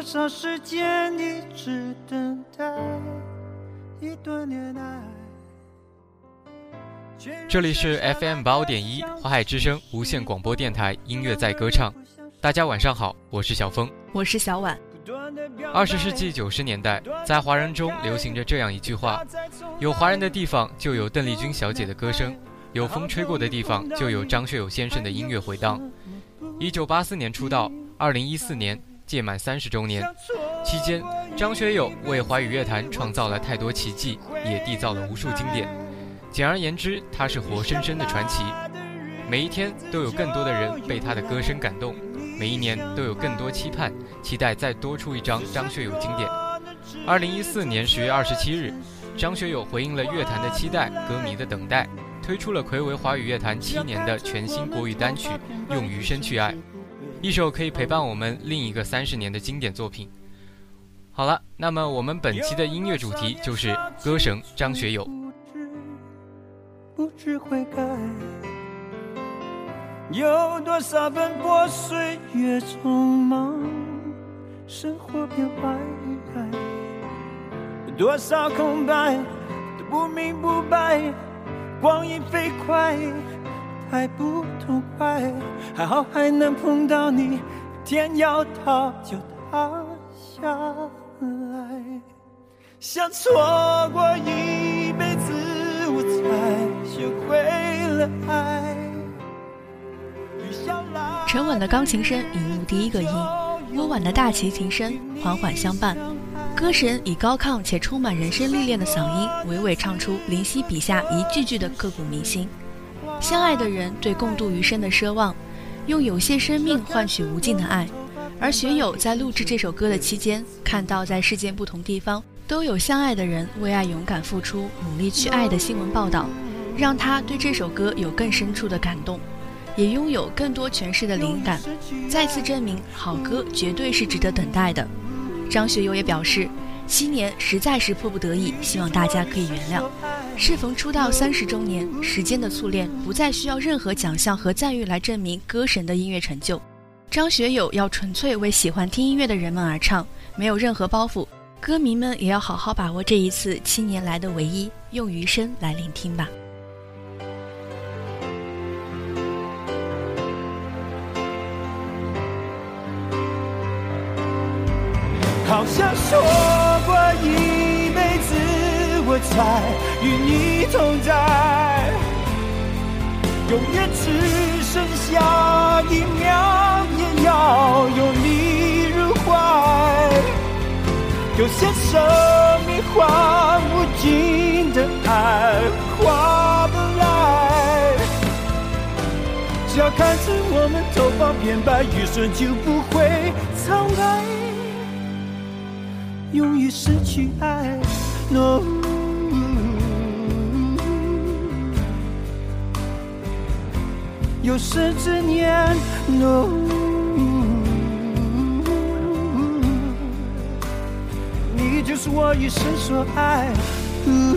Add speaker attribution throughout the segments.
Speaker 1: 用多少时间一直等待一段恋爱？
Speaker 2: 这里是 FM 八五点一华海之声无线广播电台音乐在歌唱。大家晚上好，我是小峰，
Speaker 3: 我是小婉。
Speaker 2: 二十世纪九十年代，在华人中流行着这样一句话：有华人的地方就有邓丽君小姐的歌声，有风吹过的地方就有张学友先生的音乐回荡。一九八四年出道，二零一四年届满三十周年，期间张学友为华语乐坛创造了太多奇迹，也缔造了无数经典。简而言之，他是活生生的传奇。每一天都有更多的人被他的歌声感动，每一年都有更多期盼，期待再多出一张张学友经典。二零一四年十月二十七日，张学友回应了乐坛的期待、歌迷的等待，推出了魁违华语乐坛七年的全新国语单曲《用余生去爱》，一首可以陪伴我们另一个三十年的经典作品。好了，那么我们本期的音乐主题就是歌神张学友。
Speaker 1: 不知悔改，有多少奔波岁月匆忙，生活变坏，多少空白都不明不白，光阴飞快，还不痛快，还好还能碰到你，天要塌就塌下来，想错过一辈子，我才。学会了爱。
Speaker 3: 沉稳的钢琴声引入第一个音，温婉的大提琴声缓缓相伴。歌神以高亢且充满人生历练的嗓音，娓娓唱出林夕笔下一句句的刻骨铭心。相爱的人对共度余生的奢望，用有限生命换取无尽的爱。而学友在录制这首歌的期间，看到在世界不同地方都有相爱的人为爱勇敢付出、努力去爱的新闻报道。让他对这首歌有更深处的感动，也拥有更多诠释的灵感，再次证明好歌绝对是值得等待的。张学友也表示，七年实在是迫不得已，希望大家可以原谅。适逢出道三十周年，时间的淬炼不再需要任何奖项和赞誉来证明歌神的音乐成就。张学友要纯粹为喜欢听音乐的人们而唱，没有任何包袱。歌迷们也要好好把握这一次七年来的唯一，用余生来聆听吧。
Speaker 1: 好像说，才与你同在，永远只剩下一秒，也要有你入怀。有些生命换无尽的爱，划不来。只要看着我们头发变白，余生就不会苍白。容易失去爱，no。有生之年，no。你就是我一生所爱，嗯，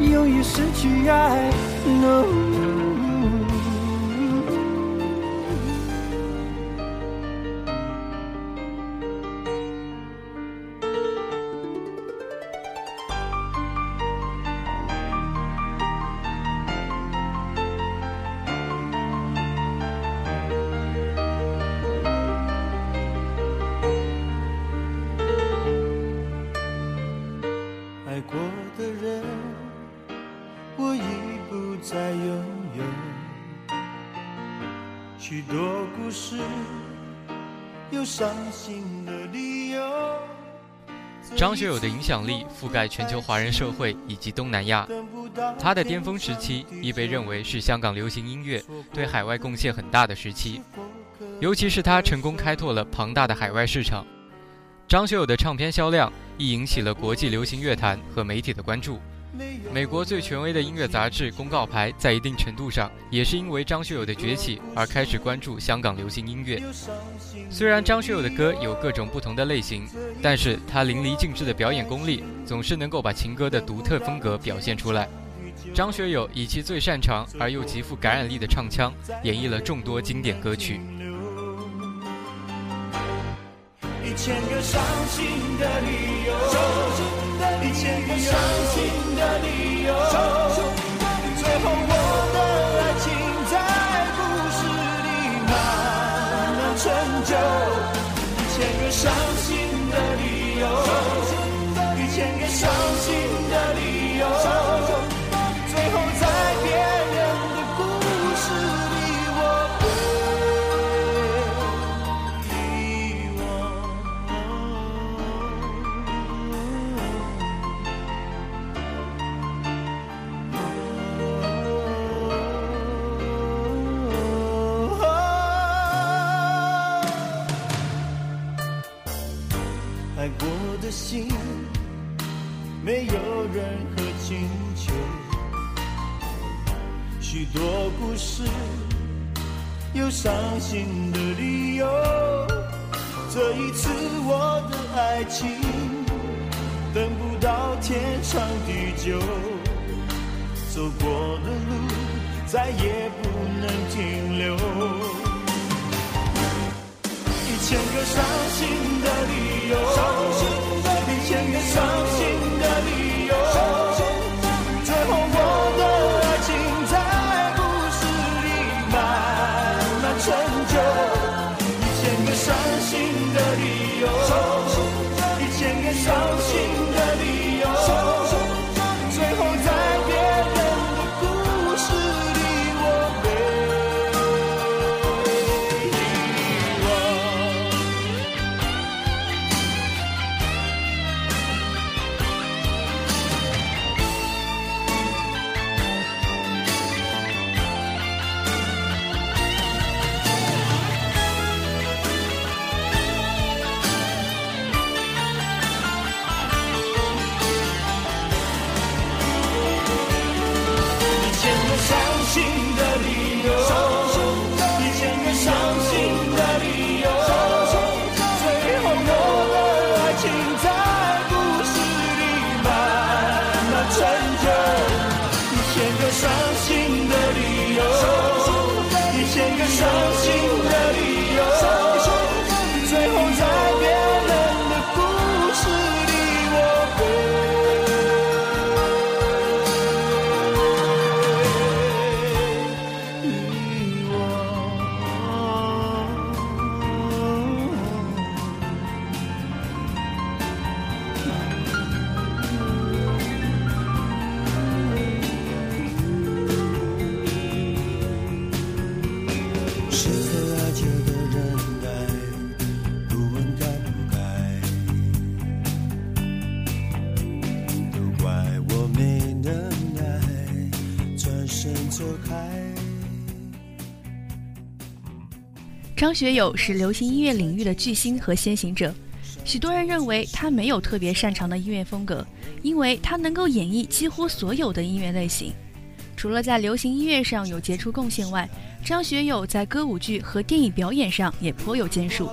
Speaker 1: 用一生去爱，no。
Speaker 2: 响力覆盖全球华人社会以及东南亚，他的巅峰时期亦被认为是香港流行音乐对海外贡献很大的时期，尤其是他成功开拓了庞大的海外市场。张学友的唱片销量亦引起了国际流行乐坛和媒体的关注。美国最权威的音乐杂志《公告牌》在一定程度上也是因为张学友的崛起而开始关注香港流行音乐。虽然张学友的歌有各种不同的类型，但是他淋漓尽致的表演功力总是能够把情歌的独特风格表现出来。张学友以其最擅长而又极富感染力的唱腔，演绎了众多经典歌曲。
Speaker 4: 一千个伤心的理由，一千个伤心的理由，最后我的爱情在故事里慢慢成就。一千个伤就，走过的路再也
Speaker 3: 张学友是流行音乐领域的巨星和先行者，许多人认为他没有特别擅长的音乐风格，因为他能够演绎几乎所有的音乐类型。除了在流行音乐上有杰出贡献外，张学友在歌舞剧和电影表演上也颇有建树。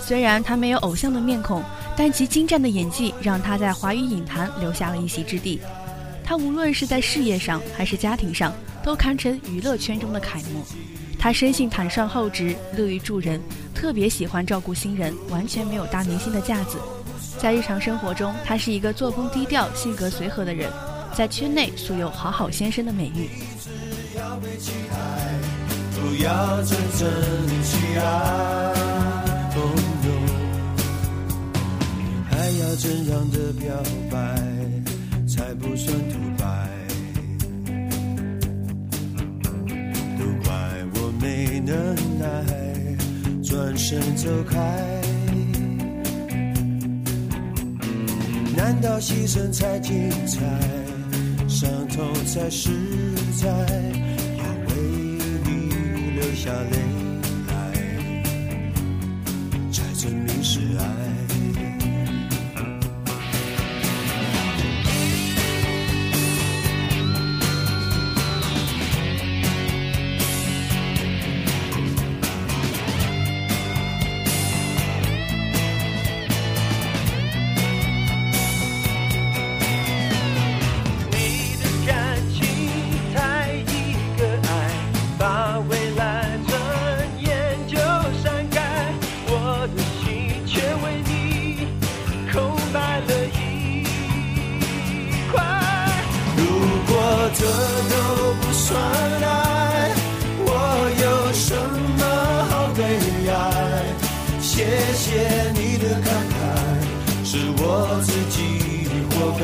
Speaker 3: 虽然他没有偶像的面孔，但其精湛的演技让他在华语影坛留下了一席之地。他无论是在事业上还是家庭上，都堪称娱乐圈中的楷模。他生性坦率厚直，乐于助人，特别喜欢照顾新人，完全没有大明星的架子。在日常生活中，他是一个作风低调、性格随和的人，在圈内素有“好好先生”的美誉。还要怎样的表白，才不算能耐，转身走开。难道牺牲才精彩，伤痛才实在？要为你流下泪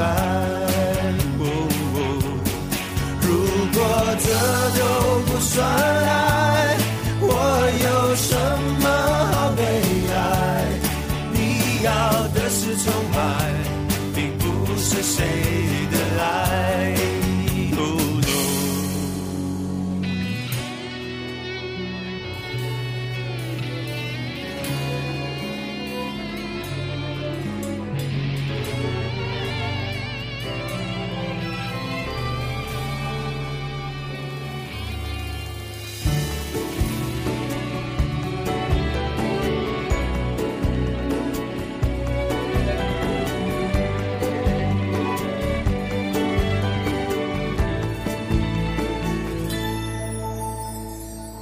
Speaker 3: 爱。
Speaker 1: 如果这都不算爱，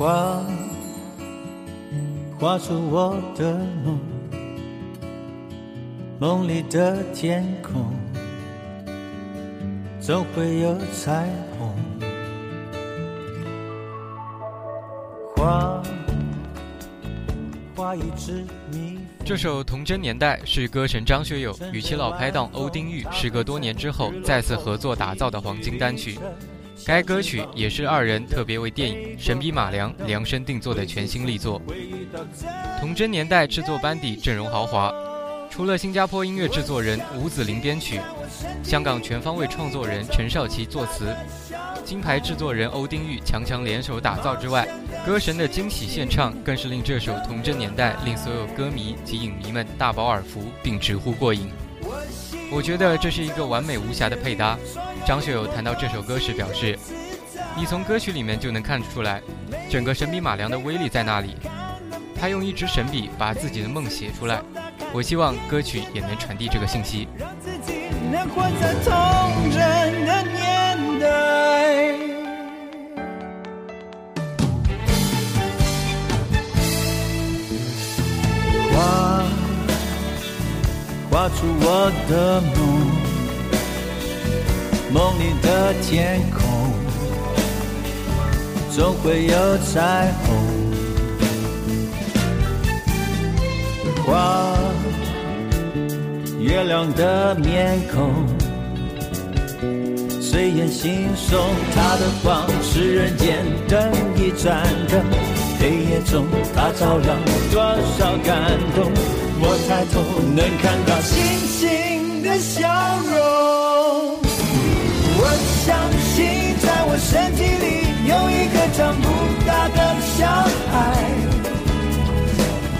Speaker 1: 画，画出我的梦，梦里的天空总会有彩虹。画，画一只蜜。
Speaker 2: 这首《童真年代》是歌神张学友与其老拍档欧丁玉时隔多年之后再次合作打造的黄金单曲。该歌曲也是二人特别为电影《神笔马良》量身定做的全新力作。童真年代制作班底阵容豪华，除了新加坡音乐制作人吴子霖编曲，香港全方位创作人陈少琪作词，金牌制作人欧丁玉强强联手打造之外，歌神的惊喜献唱更是令这首《童真年代》令所有歌迷及影迷们大饱耳福，并直呼过瘾。我觉得这是一个完美无瑕的配搭。张学友谈到这首歌时表示：“你从歌曲里面就能看出来，整个神笔马良的威力在那里。他用一支神笔把自己的梦写出来。我希望歌曲也能传递这个信息。”
Speaker 1: 画出我的梦，梦里的天空总会有彩虹。画月亮的面孔，睡眼惺忪，它的光是人间灯一盏的黑夜中，它照亮多少感动。我抬头能看到星星的笑容，我相信在我身体里有一个长不大的小孩，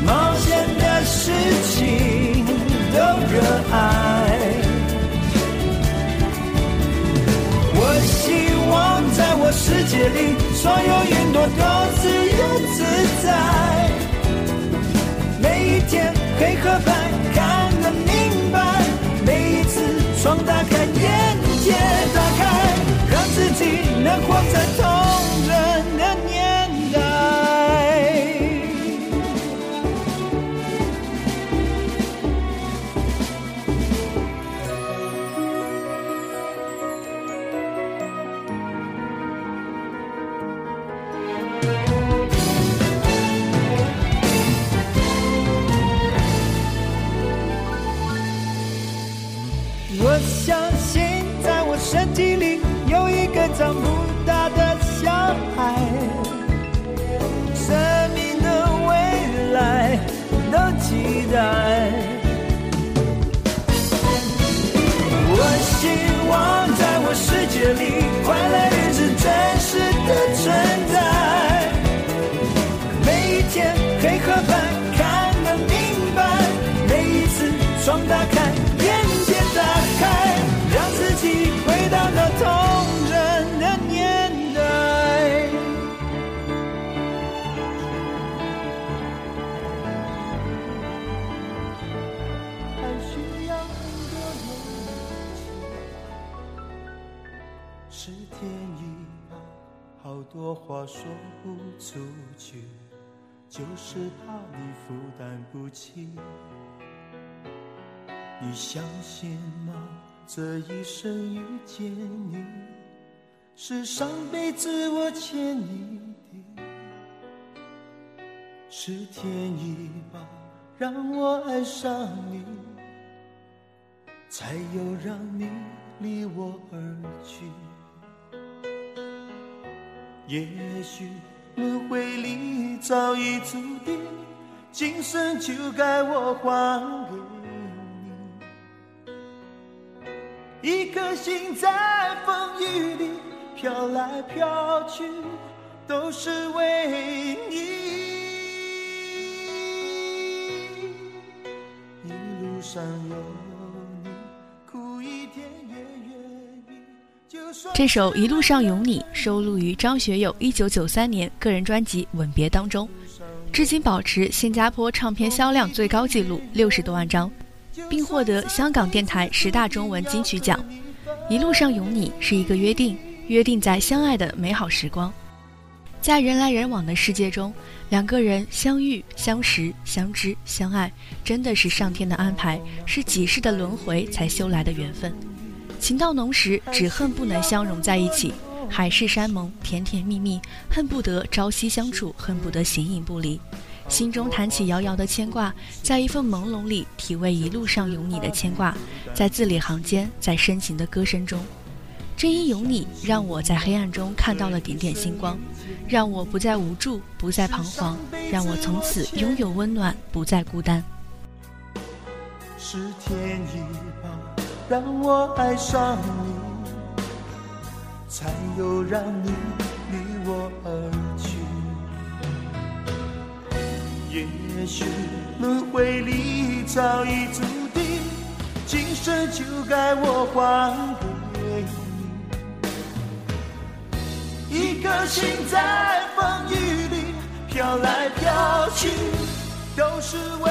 Speaker 1: 冒险的事情都热爱。我希望在我世界里，所有云朵都自由自在。黑和白看得明白，每一次窗打开眼界打开，让自己能活在童真世多话说不出去，就是怕你负担不起。你相信吗？这一生遇见你，是上辈子我欠你的，是天意吧？
Speaker 4: 让我爱上你，才有让你离我而去。也许轮回里早已注定，今生就该我还给你。一颗心在风雨里飘来飘去，都是为你。一路上有
Speaker 3: 这首《一路上有你》收录于张学友1993年个人专辑《吻别》当中，至今保持新加坡唱片销量最高纪录六十多万张，并获得香港电台十大中文金曲奖。《一路上有你》是一个约定，约定在相爱的美好时光，在人来人往的世界中，两个人相遇、相识、相知、相爱，真的是上天的安排，是几世的轮回才修来的缘分。情到浓时，只恨不能相融在一起，海誓山盟，甜甜蜜蜜，恨不得朝夕相处，恨不得形影不离。心中弹起遥遥的牵挂，在一份朦胧里体味一路上有你的牵挂，在字里行间，在深情的歌声中。正因有你，让我在黑暗中看到了点点星光，让我不再无助，不再彷徨，让我从此拥有温暖，不再孤单。
Speaker 4: 是天意，让我爱上你，才有让你离我而去。也许轮回里早已注定，今生就该我还给你。一颗心在风雨里飘来飘去，都是为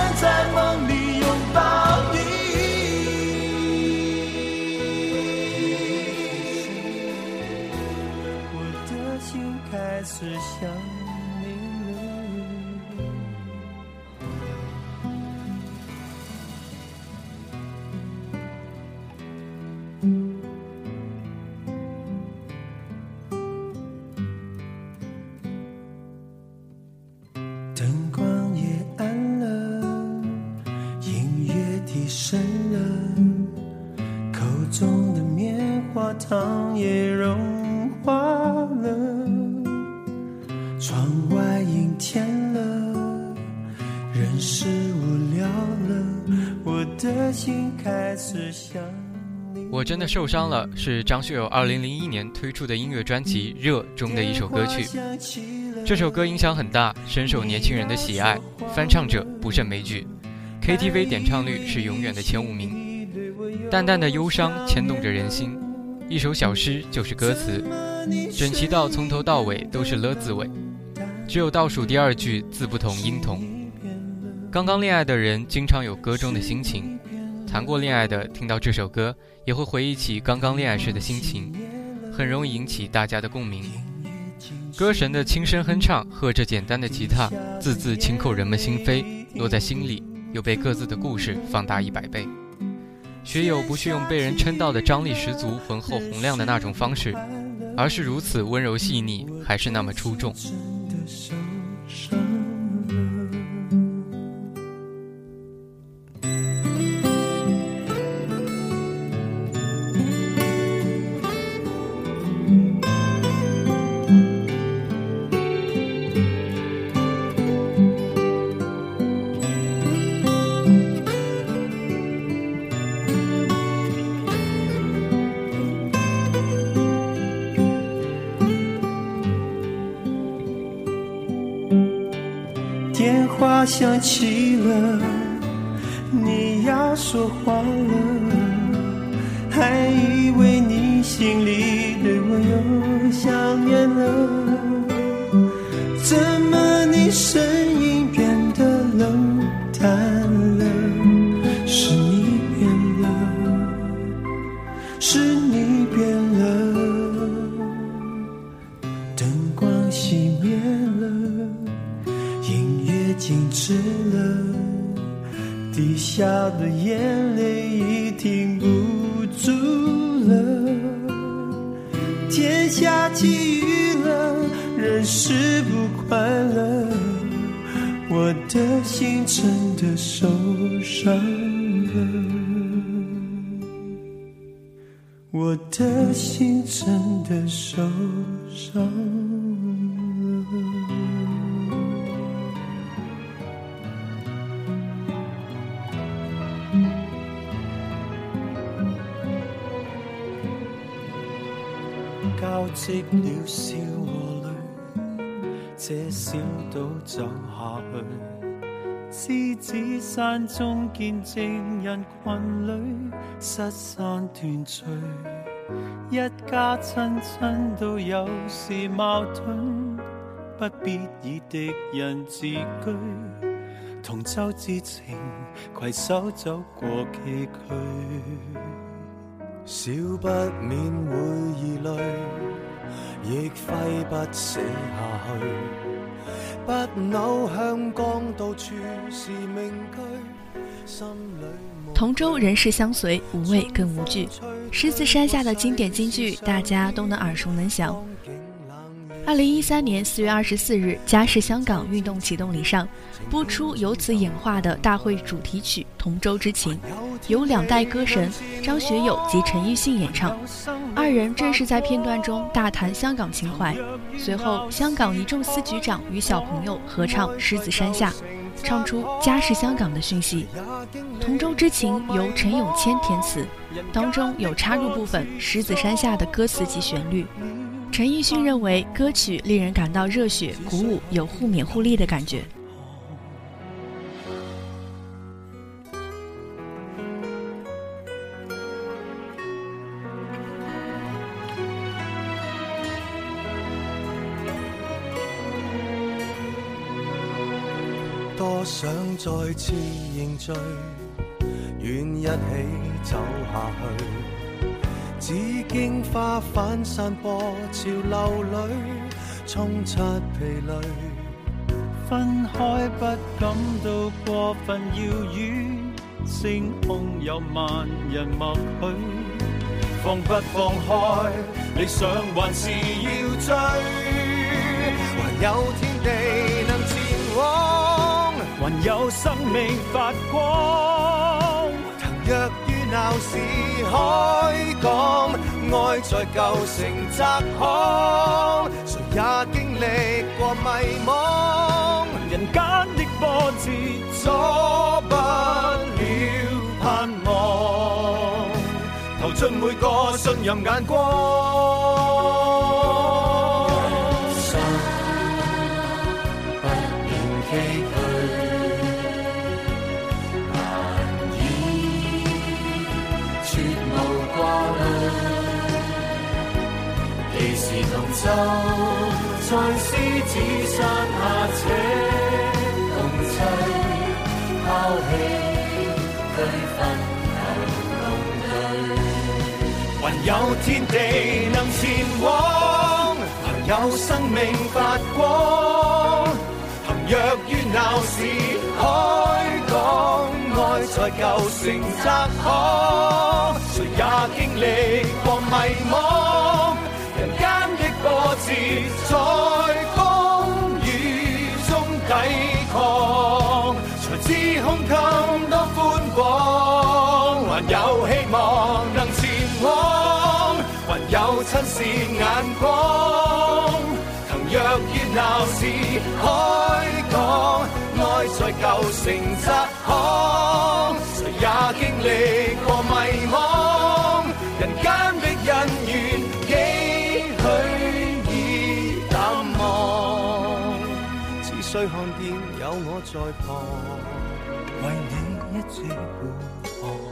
Speaker 2: 真的受伤了，是张学友2001年推出的音乐专辑《热》中的一首歌曲。这首歌影响很大，深受年轻人的喜爱，翻唱者不胜枚举，KTV 点唱率是永远的前五名。淡淡的忧伤牵动着人心，一首小诗就是歌词，整齐到从头到尾都是了字尾，只有倒数第二句字不同音同。刚刚恋爱的人经常有歌中的心情，谈过恋爱的听到这首歌也会回忆起刚刚恋爱时的心情，很容易引起大家的共鸣。歌神的轻声哼唱，和着简单的吉他，字字轻扣人们心扉，落在心里，又被各自的故事放大一百倍。学友不是用被人称道的张力十足、浑厚洪亮的那种方式，而是如此温柔细腻，还是那么出众。
Speaker 4: 想起了。天下起雨了，人是不快乐，我的心真的受伤了，我的心真的受伤。积了笑和泪，这小岛走下去，狮子山中见证人群里失散团聚，一家亲亲都有时矛盾，不必以敌人自居，同舟之情携手走过崎岖。少不免会疑虑，亦挥不舍下去。不朽香港到处是名句，心里。
Speaker 3: 同舟人世相随，无畏更无惧。狮子山下的经典金句，大家都能耳熟能详。二零一三年四月二十四日，家是香港运动启动礼上播出由此演化的大会主题曲《同舟之情》，由两代歌神张学友及陈奕迅演唱。二人正是在片段中大谈香港情怀。随后，香港一众司局长与小朋友合唱《狮子山下》，唱出家是香港的讯息。《同舟之情》由陈永谦填词，当中有插入部分《狮子山下》的歌词及旋律。陈奕迅认为歌曲令人感到热血鼓舞，有互勉互利的感觉。
Speaker 4: 多想再次凝聚，愿一起走下去。紫荆花瓣散播潮流里，冲出疲累。分开不感到过分遥远，星空有万人默许。放不放开，理想还是要追。还有天地能前往，还有生命发光。若。闹市海港，爱在旧城窄巷，谁也经历过迷茫。人间的波折阻不了盼望，投进每个信任眼光。就在狮子山下且共醉，抛弃区分后共对。还有天地能前往，朋有生命发光。行若于闹市开港，爱在旧城窄巷，谁也经历过迷惘。波折，在风雨中抵抗，才知胸襟多宽广，还有希望能前往，还有亲善眼光。腾若热闹市开港，爱在旧城窄巷，谁也经历过在旁，为你一直护航。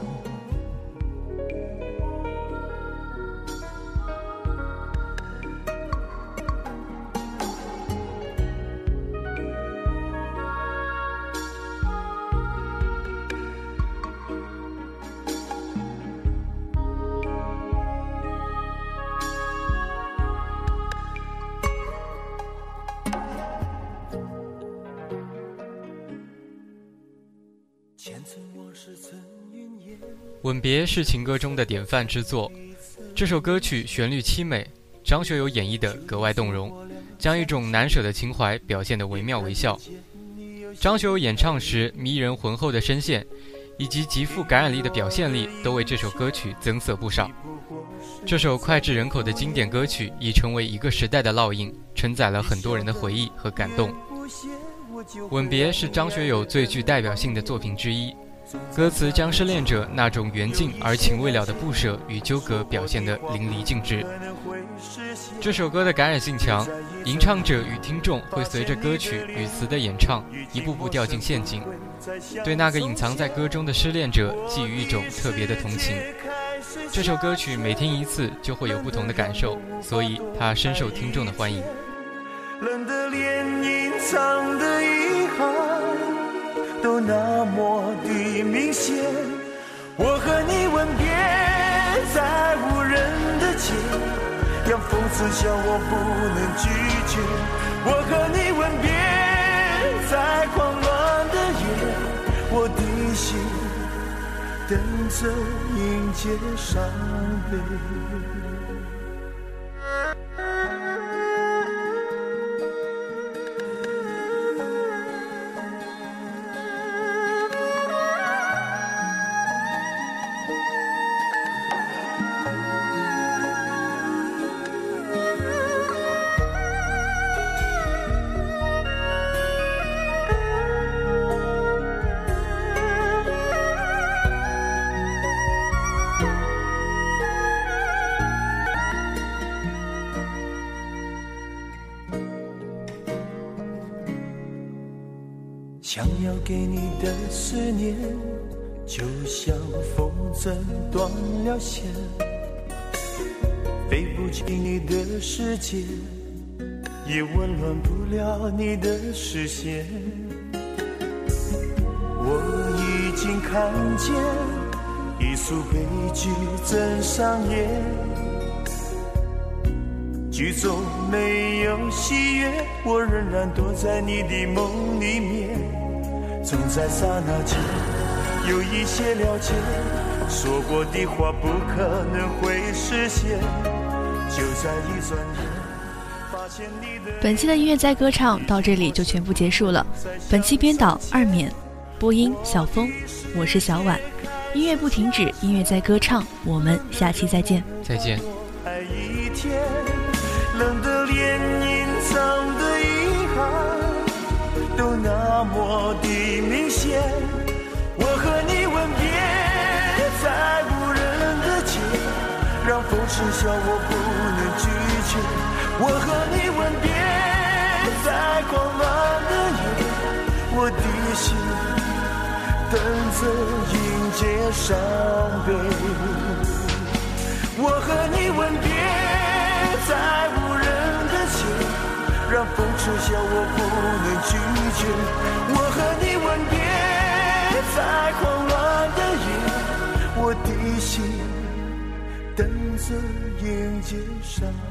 Speaker 2: 吻别是情歌中的典范之作，这首歌曲旋律凄美，张学友演绎的格外动容，将一种难舍的情怀表现得惟妙惟肖。张学友演唱时迷人浑厚的声线，以及极富感染力的表现力，都为这首歌曲增色不少。这首脍炙人口的经典歌曲已成为一个时代的烙印，承载了很多人的回忆和感动。吻别是张学友最具代表性的作品之一。歌词将失恋者那种缘尽而情未了的不舍与纠葛表现得淋漓尽致。这首歌的感染性强，吟唱者与听众会随着歌曲与词的演唱一步步掉进陷阱，对那个隐藏在歌中的失恋者寄予一种特别的同情。这首歌曲每听一次就会有不同的感受，所以它深受听众的欢迎。
Speaker 4: 冷的脸，隐藏的遗憾。都那么的明显，我和你吻别在无人的街，让讽刺笑我不能拒绝。我和你吻别在狂乱的夜，我的心等着迎接伤悲。想要给你的思念，就像风筝断了线，飞不进你的世界，也温暖不了你的视线。我已经看见一出悲剧正上演，剧中没有喜悦，我仍然躲在你的梦里面。总在刹那间有一些了解，说过的话不可能会实现。就在一转眼，发现你的。
Speaker 3: 本期的音乐在歌唱到这里就全部结束了。本期编导二冕，播音小峰，我是小婉。音乐不停止，音乐在歌唱，我们下期再见。
Speaker 2: 再见。
Speaker 4: 都那么的明显。我和你吻别在无人的街，让风痴笑我不能拒绝。我和你吻别在狂乱的夜，我的心等着迎接伤悲。我和你吻别在无人，让风痴笑我不能拒绝。我和你吻别。在狂乱的夜，我的心等着迎接伤。